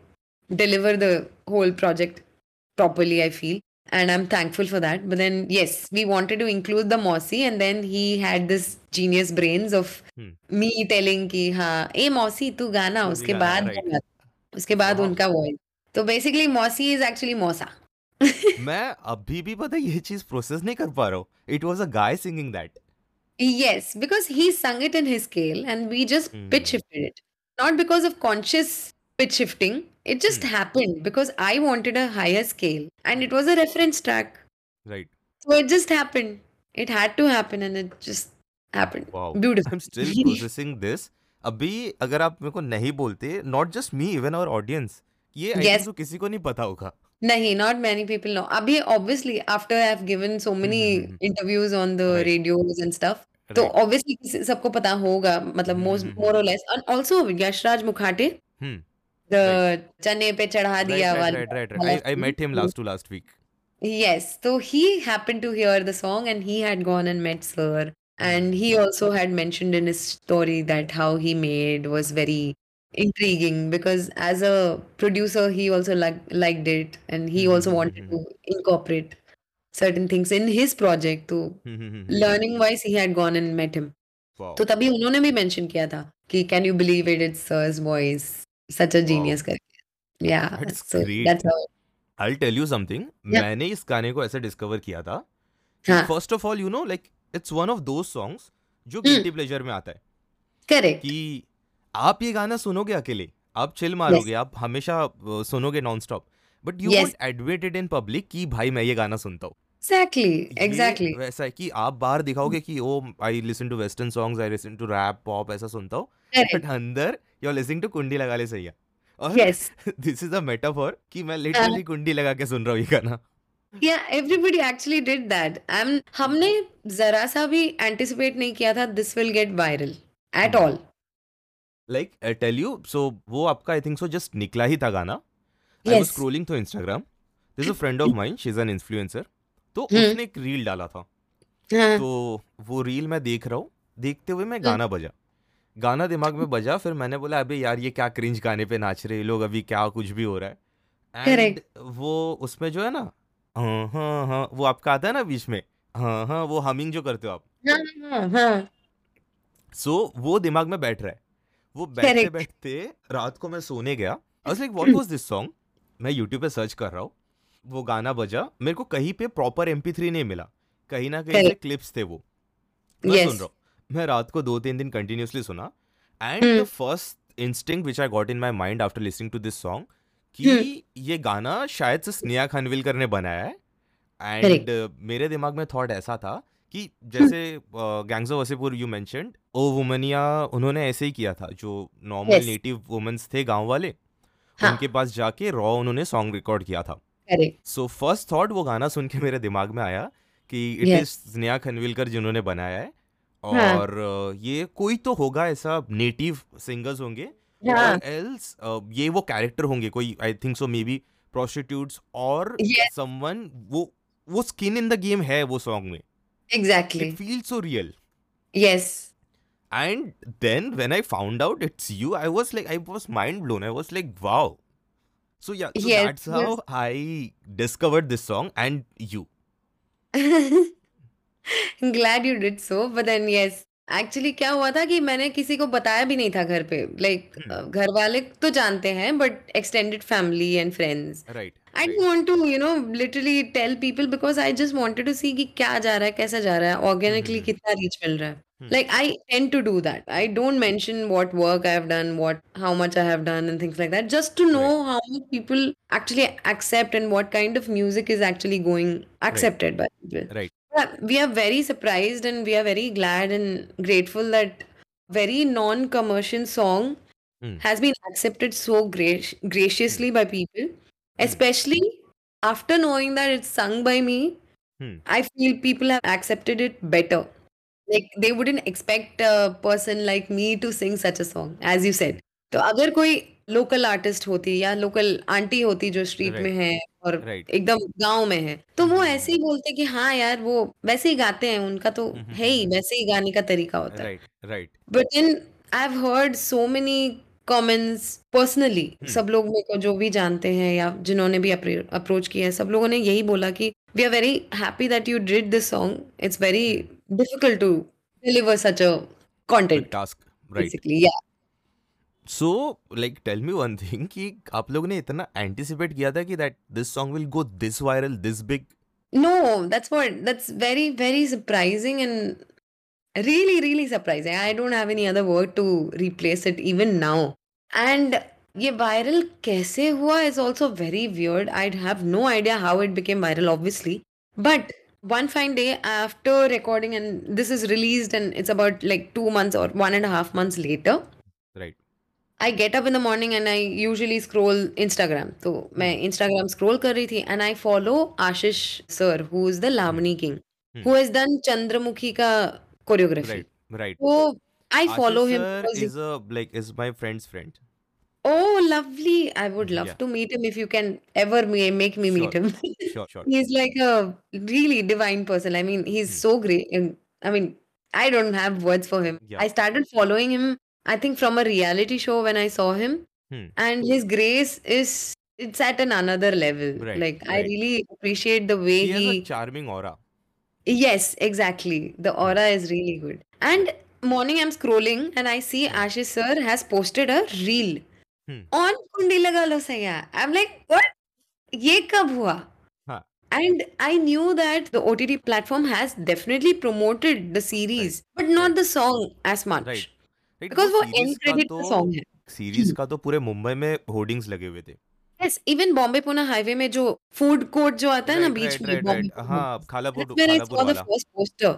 [SPEAKER 3] deliver the whole project properly I feel and I am thankful for that but then yes we wanted to include the mausi and then he had this genius brain of me telling की हाँ ए मौसी तू गाना उसके बाद उसके बाद उनका वॉइस तो बेसिकली मौसी इज़ एक्चुअली मौसा
[SPEAKER 1] मैं अभी भी पता है ये चीज़ प्रोसेस नहीं कर पा रहा हूँ it was a guy singing that
[SPEAKER 3] Yes, because he sung it in his scale and we just mm. pitch
[SPEAKER 1] Hmm.
[SPEAKER 3] shifted it. Not because of conscious pitch shifting, it just
[SPEAKER 1] Hmm.
[SPEAKER 3] happened because I wanted a higher scale and it was a reference track.
[SPEAKER 1] Right
[SPEAKER 3] So it just happened. It had to happen and it just happened.
[SPEAKER 1] Wow
[SPEAKER 3] Beautiful.
[SPEAKER 1] Am still processing this अभी अगर आप मेरे को नहीं बोलते not just me even our audience ये आई
[SPEAKER 3] Yes.
[SPEAKER 1] तो किसी को नहीं पता होगा
[SPEAKER 3] Nahi, not many people know. Abhi, obviously, after I've given so many
[SPEAKER 1] Mhm.
[SPEAKER 3] interviews on the
[SPEAKER 1] Right.
[SPEAKER 3] radios and stuff, तो
[SPEAKER 1] Right.
[SPEAKER 3] obviously किसी- सबको पता होगा मतलब most
[SPEAKER 1] Mhm.
[SPEAKER 3] more or less and also Yashraj Mukhate
[SPEAKER 1] hmm
[SPEAKER 3] the चने पे चढ़ा
[SPEAKER 1] Right,
[SPEAKER 3] दिया
[SPEAKER 1] right,
[SPEAKER 3] वाला
[SPEAKER 1] right, right, right.
[SPEAKER 3] वाला
[SPEAKER 1] I, I
[SPEAKER 3] scene.
[SPEAKER 1] met him last to last week.
[SPEAKER 3] Yes, so he happened to hear the song and he had gone and met Sir. And he also had mentioned in his story that how he made was very intriguing because as a producer, he also like liked it and he also wanted to incorporate certain things in his project. So learning wise, he had gone and met him. तो तभी उन्होंने भी मेंशन किया था कि can you believe it it's sir's voice such a genius करके या
[SPEAKER 1] That's
[SPEAKER 3] so
[SPEAKER 1] great.
[SPEAKER 3] That's how
[SPEAKER 1] I'll tell you something.
[SPEAKER 3] Yeah.
[SPEAKER 1] मैंने इस गाने को ऐसे डिस्कवर किया था
[SPEAKER 3] हाँ
[SPEAKER 1] first of all you know like it's one of those songs जो
[SPEAKER 3] Hmm.
[SPEAKER 1] गिल्टी प्लेजर में आता है
[SPEAKER 3] करेक्ट
[SPEAKER 1] कि आप ये गाना सुनोगे अकेले? आप चिल मारोगे yes. आप हमेशा uh, सुनोगे non stop but
[SPEAKER 3] you.
[SPEAKER 1] Won't admit it in public कि भाई मैं ये गाना सुनता हूँ।
[SPEAKER 3] एग्जैक्टली एग्जैक्टली
[SPEAKER 1] वैसा है कि आप बाहर दिखाओगे कि ओ I listen to western songs I listen to rap pop ऐसा सुनता हूँ। बट अंदर यू आर लिसनिंग टू कुंडी लगा ले सही है और
[SPEAKER 3] yes
[SPEAKER 1] this is a metaphor कि मैं लिटरली कुंडी लगा के सुन रहा हूँ ये गाना।
[SPEAKER 3] Yeah everybody actually did that and हमने जरा सा भी एंटिसिपेट नहीं किया था this will get viral
[SPEAKER 1] at.
[SPEAKER 3] All
[SPEAKER 1] like I tell you so वो आपका आई थिंक सो जस्ट निकला ही था गाना। I
[SPEAKER 3] was
[SPEAKER 1] scrolling through Instagram this a friend of mine she is an influencer तो
[SPEAKER 3] Hmm.
[SPEAKER 1] उसने एक रील डाला था।
[SPEAKER 3] हाँ।
[SPEAKER 1] तो वो रील मैं देख रहा हूँ देखते हुए मैं
[SPEAKER 3] Hmm.
[SPEAKER 1] गाना बजा। गाना दिमाग में बजा फिर मैंने बोला अबे यार ये क्या क्रिंज गाने पे नाच रहे लोग अभी क्या कुछ भी हो रहा है? एंड वो उसमें जो है ना हाँ हाँ हाँ वो आपका आता है ना बीच में हाँ हाँ वो हमिंग जो करते हो आप।
[SPEAKER 3] हाँ हाँ हाँ।
[SPEAKER 1] सो वो दिमाग में बैठ रहा है। वो बैठते बैठते रात को मैं सोने गया। I like what was this song मैं यूट्यूब पे सर्च कर रहा हूँ। वो गाना बजा। मेरे को कहीं पे प्रॉपर एम नहीं मिला। कहीं ना कहीं क्लिप्स थे वो। मैं yes.
[SPEAKER 3] सुन
[SPEAKER 1] रहा हूँ। मैं रात को दो तीन दिन कंटिन्यूसली सुना। And
[SPEAKER 3] Hmm.
[SPEAKER 1] The first instinct which I got in my mind after listening to this song
[SPEAKER 3] Hmm.
[SPEAKER 1] कि ये गाना शायद से स्नेहा खानविलकर ने बनाया है. एंड मेरे दिमाग में थॉट ऐसा था कि जैसे gangs of Wasseypur you mentioned oh Womaniya उन्होंने ऐसे ही किया था जो नॉर्मल नेटिव वुमेन्स थे गाँव वाले
[SPEAKER 3] हाँ।
[SPEAKER 1] उनके पास जाके रॉ उन्होंने सॉन्ग रिकॉर्ड किया था। सो फ़र्स्ट थॉट वो गाना सुन के मेरे दिमाग में आया कि इट. इज़ स्नेहा खनविलकर जिन्होंने बनाया है।
[SPEAKER 3] हाँ।
[SPEAKER 1] और uh, ये कोई तो होगा ऐसा नेटिव सिंगर्स होंगे
[SPEAKER 3] हाँ।
[SPEAKER 1] एल्स ये वो कैरेक्टर होंगे कोई I think so may be prostitutes और. समवन वो वो स्किन इन द गेम है वो सॉन्ग में।
[SPEAKER 3] Exactly
[SPEAKER 1] it feel so real
[SPEAKER 3] yes
[SPEAKER 1] and then when i found out it's you i was like i was mind blown i was like wow so yeah so
[SPEAKER 3] Yes,
[SPEAKER 1] that's how
[SPEAKER 3] yes.
[SPEAKER 1] i discovered this song and you I'm
[SPEAKER 3] glad you did so but then yes actually क्या हुआ था कि मैंने किसी को बताया भी नहीं था घर पे लाइक
[SPEAKER 1] Hmm.
[SPEAKER 3] घर वाले तो जानते हैं but extended family and friends
[SPEAKER 1] right
[SPEAKER 3] I
[SPEAKER 1] right.
[SPEAKER 3] didn't want to, you know, literally tell people because I just wanted to see कि क्या जा रहा है, कैसा जा रहा है, organically
[SPEAKER 1] हम्म।
[SPEAKER 3] कितना reach मिल रहा है.
[SPEAKER 1] Hmm.
[SPEAKER 3] Like I tend to do that. I don't mention what work I have done, what how much I have done, and things like that, just to know
[SPEAKER 1] Right.
[SPEAKER 3] how much people actually accept and what kind of music is actually going accepted by people.
[SPEAKER 1] right
[SPEAKER 3] Yeah, we are very surprised and we are very glad and grateful that very non-commercial song
[SPEAKER 1] Hmm.
[SPEAKER 3] has been accepted so gra- graciously by people, especially after knowing that it's sung by me.
[SPEAKER 1] Hmm.
[SPEAKER 3] I feel people have accepted it better. Like they wouldn't expect a person like me to sing such a song, as you said. तो अगर कोई लोकल आर्टिस्ट होती या लोकल आंटी होती जो स्ट्रीट
[SPEAKER 1] right.
[SPEAKER 3] में है और
[SPEAKER 1] Right.
[SPEAKER 3] एकदम गाँव में है तो वो
[SPEAKER 1] हम्म।
[SPEAKER 3] ऐसे ही बोलते कि हाँ यार वो वैसे ही गाते हैं उनका तो
[SPEAKER 1] हम्म,
[SPEAKER 3] है ही
[SPEAKER 1] हम्म,
[SPEAKER 3] वैसे ही गाने का तरीका होता है
[SPEAKER 1] right right
[SPEAKER 3] but then I have heard so many comments personally
[SPEAKER 1] hmm.
[SPEAKER 3] सब लोग मेरे को जो भी जानते हैं या जिन्होंने भी अप्रोच किया है सब लोगों ने यही बोला कि we are very happy that you did this song it's very difficult to deliver such
[SPEAKER 1] a
[SPEAKER 3] content
[SPEAKER 1] task right
[SPEAKER 3] basically yeah
[SPEAKER 1] so like tell me one thing कि आप लोगों ने इतना एंटीसिपेट किया था कि that this song will go this viral this big
[SPEAKER 3] no that's what that's very very surprising and really really surprising. I don't have any other word to replace it even now. And ये viral कैसे हुआ is also very weird. I'd have no idea how it became viral, obviously. But one fine day after recording, and this is released, and it's about like two months or one and a half months later.
[SPEAKER 1] right
[SPEAKER 3] I get up in the morning and I usually scroll Instagram. तो मैं Instagram scroll कर रही थी and I follow Ashish sir who is the Lavani king
[SPEAKER 1] Hmm.
[SPEAKER 3] who has done Chandramukhi का choreography.
[SPEAKER 1] right right
[SPEAKER 3] तो I follow
[SPEAKER 1] Ashish
[SPEAKER 3] him
[SPEAKER 1] sir
[SPEAKER 3] because
[SPEAKER 1] is a like is my friend's friend
[SPEAKER 3] Oh, lovely. I would love
[SPEAKER 1] Yeah.
[SPEAKER 3] to meet him if you can ever ma- make me meet
[SPEAKER 1] Sure.
[SPEAKER 3] him.
[SPEAKER 1] Sure, sure.
[SPEAKER 3] He's like a really divine person. I mean, he's
[SPEAKER 1] Hmm.
[SPEAKER 3] so great. And I mean, I don't have words for him.
[SPEAKER 1] Yeah.
[SPEAKER 3] I started following him, I think, from a reality show when I saw him.
[SPEAKER 1] Hmm.
[SPEAKER 3] And his grace is it's at an another level.
[SPEAKER 1] Right,
[SPEAKER 3] Like I
[SPEAKER 1] right.
[SPEAKER 3] really appreciate the way
[SPEAKER 1] He has a
[SPEAKER 3] he
[SPEAKER 1] charming aura.
[SPEAKER 3] Yes, exactly. The aura is really good. And morning I'm scrolling and I see Ashish sir has posted a reel
[SPEAKER 1] Hmm.
[SPEAKER 3] on Kundi Laga Lo Saiya. I'm like, what? ये कब हुआ?
[SPEAKER 1] हाँ.
[SPEAKER 3] And I knew that the OTT platform has definitely promoted the series, right. but not the song as much.
[SPEAKER 1] Right. Right,
[SPEAKER 3] Because वो end credit का song है.
[SPEAKER 1] सीरीज़ का तो पूरे मुंबई में होर्डिंग्स लगे हुए थे
[SPEAKER 3] Yes, even Bombay Pune highway में जो फ़ूड कोर्ट जो आता है ना बीच में
[SPEAKER 1] right,
[SPEAKER 3] बॉम्बे
[SPEAKER 1] right. हाँ Khalapur
[SPEAKER 3] That's where I saw the
[SPEAKER 1] वाला
[SPEAKER 3] first poster.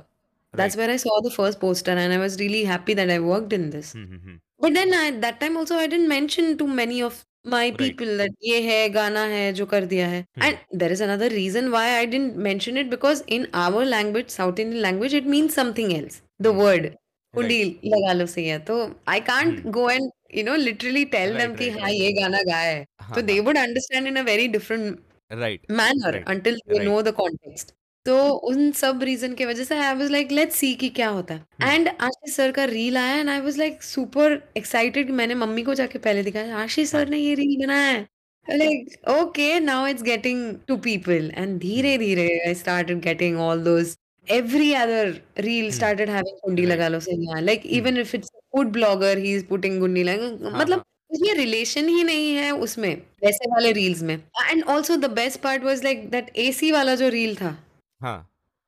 [SPEAKER 3] That's where I saw the first poster, and I was really happy that I worked in this.
[SPEAKER 1] Mm-hmm.
[SPEAKER 3] But then at that time also I didn't mention to many of my
[SPEAKER 1] Right.
[SPEAKER 3] people that ye hai gana hai jo kar diya hai.
[SPEAKER 1] Hmm.
[SPEAKER 3] And there is another reason why I didn't mention it because in our language, South Indian language, it means something else. The
[SPEAKER 1] hmm.
[SPEAKER 3] word kundi laga lo se hai. So I can't go and you know literally tell
[SPEAKER 1] Right. them
[SPEAKER 3] ki
[SPEAKER 1] Right.
[SPEAKER 3] ha ye gana gaya
[SPEAKER 1] hai.
[SPEAKER 3] So they would understand in a very different
[SPEAKER 1] Right.
[SPEAKER 3] manner
[SPEAKER 1] Right.
[SPEAKER 3] until they
[SPEAKER 1] Right.
[SPEAKER 3] know the context. तो उन सब रीजन की वजह से I was like let's see कि क्या होता है
[SPEAKER 1] Hmm.
[SPEAKER 3] एंड आशीष सर का रील आया and I was like super excited कि मैंने मम्मी को जाके पहले दिखाया आशीष
[SPEAKER 1] हाँ.
[SPEAKER 3] सर ने ये रील बनाया है like okay now it's getting to people and धीरे
[SPEAKER 1] Hmm.
[SPEAKER 3] धीरे I started getting all those every other reel
[SPEAKER 1] Hmm.
[SPEAKER 3] started having gundi
[SPEAKER 1] Right.
[SPEAKER 3] लगा लो से यहाँ like
[SPEAKER 1] Hmm.
[SPEAKER 3] even if it's a food blogger he is putting gundi लगा
[SPEAKER 1] हाँ,
[SPEAKER 3] मतलब ये रिलेशन ही नहीं है उसमें वैसे वाले रील्स में and also the best part was like that AC वाला जो रील था
[SPEAKER 1] हाँ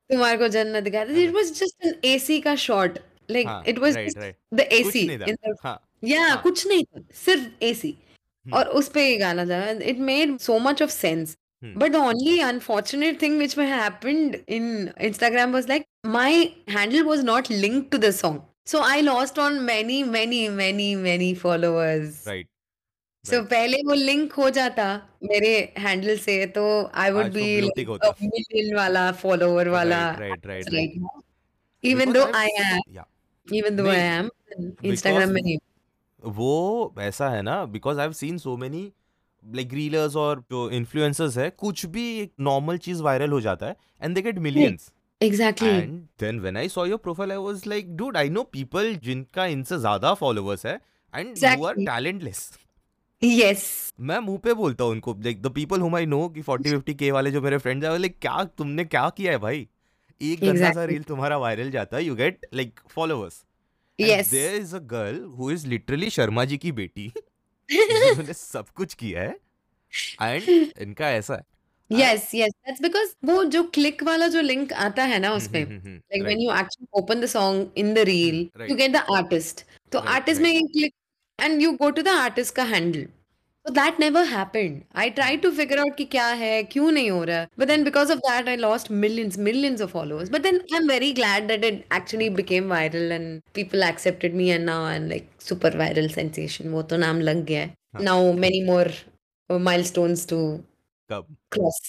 [SPEAKER 3] तुम्हारे को जन्नत दिखा it was just an AC का शॉट लाइक
[SPEAKER 1] हाँ it
[SPEAKER 3] was
[SPEAKER 1] right
[SPEAKER 3] right
[SPEAKER 1] the
[SPEAKER 3] AC
[SPEAKER 1] था हाँ
[SPEAKER 3] या
[SPEAKER 1] हाँ
[SPEAKER 3] कुछ नहीं था सिर्फ़ एसी
[SPEAKER 1] हम्म,
[SPEAKER 3] और उस पे गाना था it made so much of sense
[SPEAKER 1] hmm,
[SPEAKER 3] But the only unfortunate thing which happened in Instagram was like my handle was not linked to the song. So I lost on many, many, many, many followers.
[SPEAKER 1] Right
[SPEAKER 3] So
[SPEAKER 1] right
[SPEAKER 3] पहले वो लिंक हो जाता मेरे हैंडल से तो I would
[SPEAKER 1] आज वो
[SPEAKER 3] be
[SPEAKER 1] blue
[SPEAKER 3] like
[SPEAKER 1] tick
[SPEAKER 3] a
[SPEAKER 1] होता
[SPEAKER 3] million वाला follower वाला
[SPEAKER 1] right right right
[SPEAKER 3] right.
[SPEAKER 1] Right
[SPEAKER 3] now. Even
[SPEAKER 1] because
[SPEAKER 3] I though I
[SPEAKER 1] नहीं
[SPEAKER 3] am, Instagram
[SPEAKER 1] बिकॉज़
[SPEAKER 3] में नहीं.
[SPEAKER 1] वो ऐसा है ना because I have seen so many like reelers और जो इन्फ्लुएंसर्स है कुछ भी एक नॉर्मल चीज़ वायरल हो जाता है and they
[SPEAKER 3] get
[SPEAKER 1] millions
[SPEAKER 3] Exactly.
[SPEAKER 1] And then when I saw your profile I was like dude I know people जिनका इनसे ज़्यादा फॉलोअर्स है and you
[SPEAKER 3] are
[SPEAKER 1] talentless
[SPEAKER 3] Yes.
[SPEAKER 1] मैं मुँह पे बोलता हूँ उनको like the people whom I know कि 40 50 के वाले जो मेरे फ्रेंड्स हैं लाइक क्या तुमने क्या किया है भाई एक गंदा सा रील तुम्हारा वायरल जाता है you get like followers
[SPEAKER 3] Yes.
[SPEAKER 1] There is a girl who is literally Sharma ji की बेटी जिन्होंने सब कुछ किया है एंड इनका ऐसा है
[SPEAKER 3] Yes, yes. That's because वो जो click वाला जो link आता है ना like when
[SPEAKER 1] right
[SPEAKER 3] you actually open the song in the reel, you
[SPEAKER 1] right
[SPEAKER 3] get the artist. तो
[SPEAKER 1] राइट
[SPEAKER 3] में you and you go to the artist का handle. So that never happened. I tried to figure out कि क्या है, क्यों नहीं हो रहा. But then because of that, I lost millions, millions of followers. But then I'm very glad that it actually became viral and people accepted me and now I'm like super viral sensation. वो तो नाम लग गया है.
[SPEAKER 1] हाँ
[SPEAKER 3] Now many more uh, milestones to
[SPEAKER 1] कब
[SPEAKER 3] cross.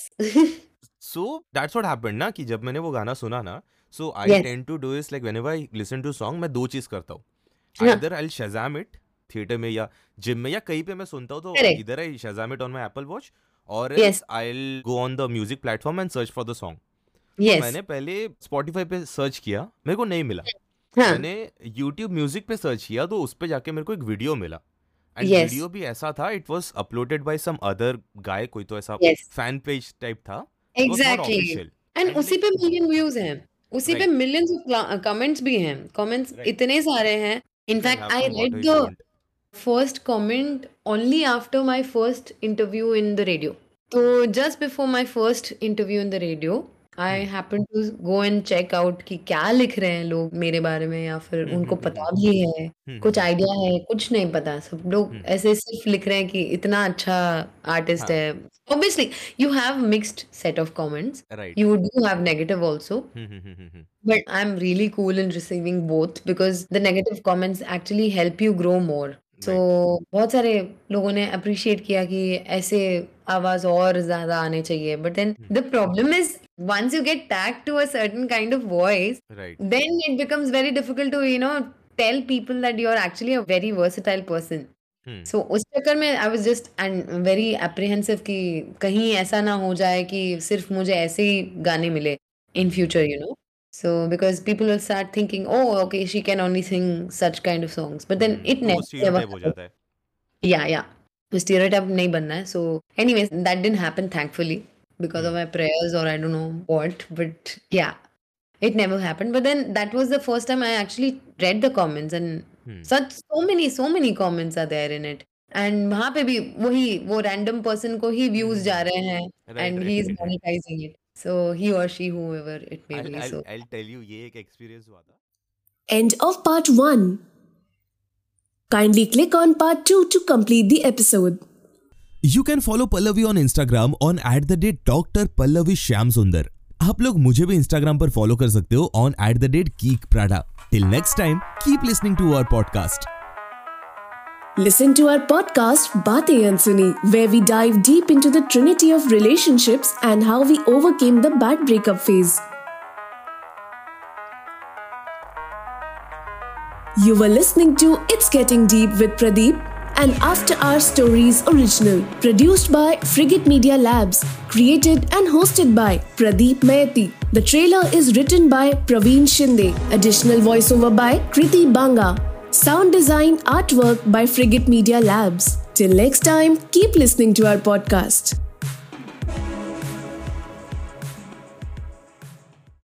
[SPEAKER 1] So that's what happened ना कि जब मैंने वो गाना सुना ना so I
[SPEAKER 3] Yes.
[SPEAKER 1] Tend to do is like whenever I listen to song मैं दो चीज़ करता हूँ
[SPEAKER 3] हाँ.
[SPEAKER 1] Either I Shazam it theatre में या जिम में या कहीं पे मैं सुनता हूँ तो इधर I Shazam it on my Apple Watch और. I go on the music platform and search for the song
[SPEAKER 3] Yes.
[SPEAKER 1] मैंने पहले स्पॉटिफाई पे सर्च किया मेरे को नहीं मिला
[SPEAKER 3] हाँ.
[SPEAKER 1] मैंने यूट्यूब म्यूज़िक पे सर्च किया तो उस पे जाके मेरे को एक वीडियो मिला एंड
[SPEAKER 3] Yes.
[SPEAKER 1] वीडियो भी ऐसा था it was uploaded by some other guy कोई तो ऐसा फ़ैन पेज टाइप था official.
[SPEAKER 3] एंड उसी पे मिलियन व्यूज़ हैं उसी पे. मिलियंस ऑफ़ कमेंट्स भी हैं कमेंट्स. इतने सारे हैं
[SPEAKER 1] in fact I
[SPEAKER 3] read
[SPEAKER 1] the.
[SPEAKER 3] First comment only after my first interview in the radio तो just before my first interview in the radio I happen to go and check out कि क्या लिख रहे हैं लोग मेरे बारे में या फिर
[SPEAKER 1] hmm,
[SPEAKER 3] उनको
[SPEAKER 1] hmm,
[SPEAKER 3] पता भी hmm.
[SPEAKER 1] है
[SPEAKER 3] कुछ आइडिया है कुछ नहीं पता। सब लोग ऐसे सिर्फ़ लिख रहे हैं कि इतना अच्छा आर्टिस्ट
[SPEAKER 1] हाँ।
[SPEAKER 3] है। Obviously you have mixed set of comments you do have negative also but I am really cool in receiving both because the negative comments actually help you grow more
[SPEAKER 1] तो
[SPEAKER 3] बहुत सारे लोगों ने अप्रिशिएट किया कि ऐसे आवाज़ और ज़्यादा आने चाहिए। But then the problem is once you get tag to certain kind of voice then it becomes very difficult to you know tell people that you are actually a very versatile person so उस चक्कर में I was just and very apprehensive कि कहीं ऐसा ना हो जाए कि सिर्फ़ मुझे ऐसे ही गाने मिले in future you know so because people will start thinking oh okay she can only sing such kind of songs but then it
[SPEAKER 1] तो वो
[SPEAKER 3] never
[SPEAKER 1] stereotype हो जाता है
[SPEAKER 3] yeah yeah तो stereotype नहीं बनना है so anyways that didn't happen thankfully because of my prayers or I don't know what but yeah it never happened but then that was the first time I actually read the comments and
[SPEAKER 1] hmm
[SPEAKER 3] such so many so many comments are there in it and वहाँ पे भी वही वो random person को ही views जा रहे हैं
[SPEAKER 1] right
[SPEAKER 3] and
[SPEAKER 1] right
[SPEAKER 3] he is So he or she whoever it may
[SPEAKER 1] I'll
[SPEAKER 3] be
[SPEAKER 1] I'll
[SPEAKER 3] so
[SPEAKER 1] I'll tell you ये एक experience हुआ था
[SPEAKER 2] End of part 1. Kindly click on part 2 to complete the episode.
[SPEAKER 4] You can follow Pallavi on Instagram on at the date Dr. Pallavi Shyam Sundar. आप लोग मुझे भी इंस्टाग्राम पर फॉलो कर सकते हो ऑन एट द डेट कीक Prada till next time keep listening to our podcast
[SPEAKER 2] Listen to our podcast Baatein Unsuni, where we dive deep into the trinity of relationships and how we overcame the bad breakup phase. You were listening to It's Getting Deep with Pradeep, an After Our Stories original, produced by Frigate Media Labs, created and hosted by Pradeep Mayati. The trailer is written by Praveen Shinde, additional voiceover by Kriti Banga, sound design artwork by Frigate Media Labs. Till next time, keep listening to our podcast.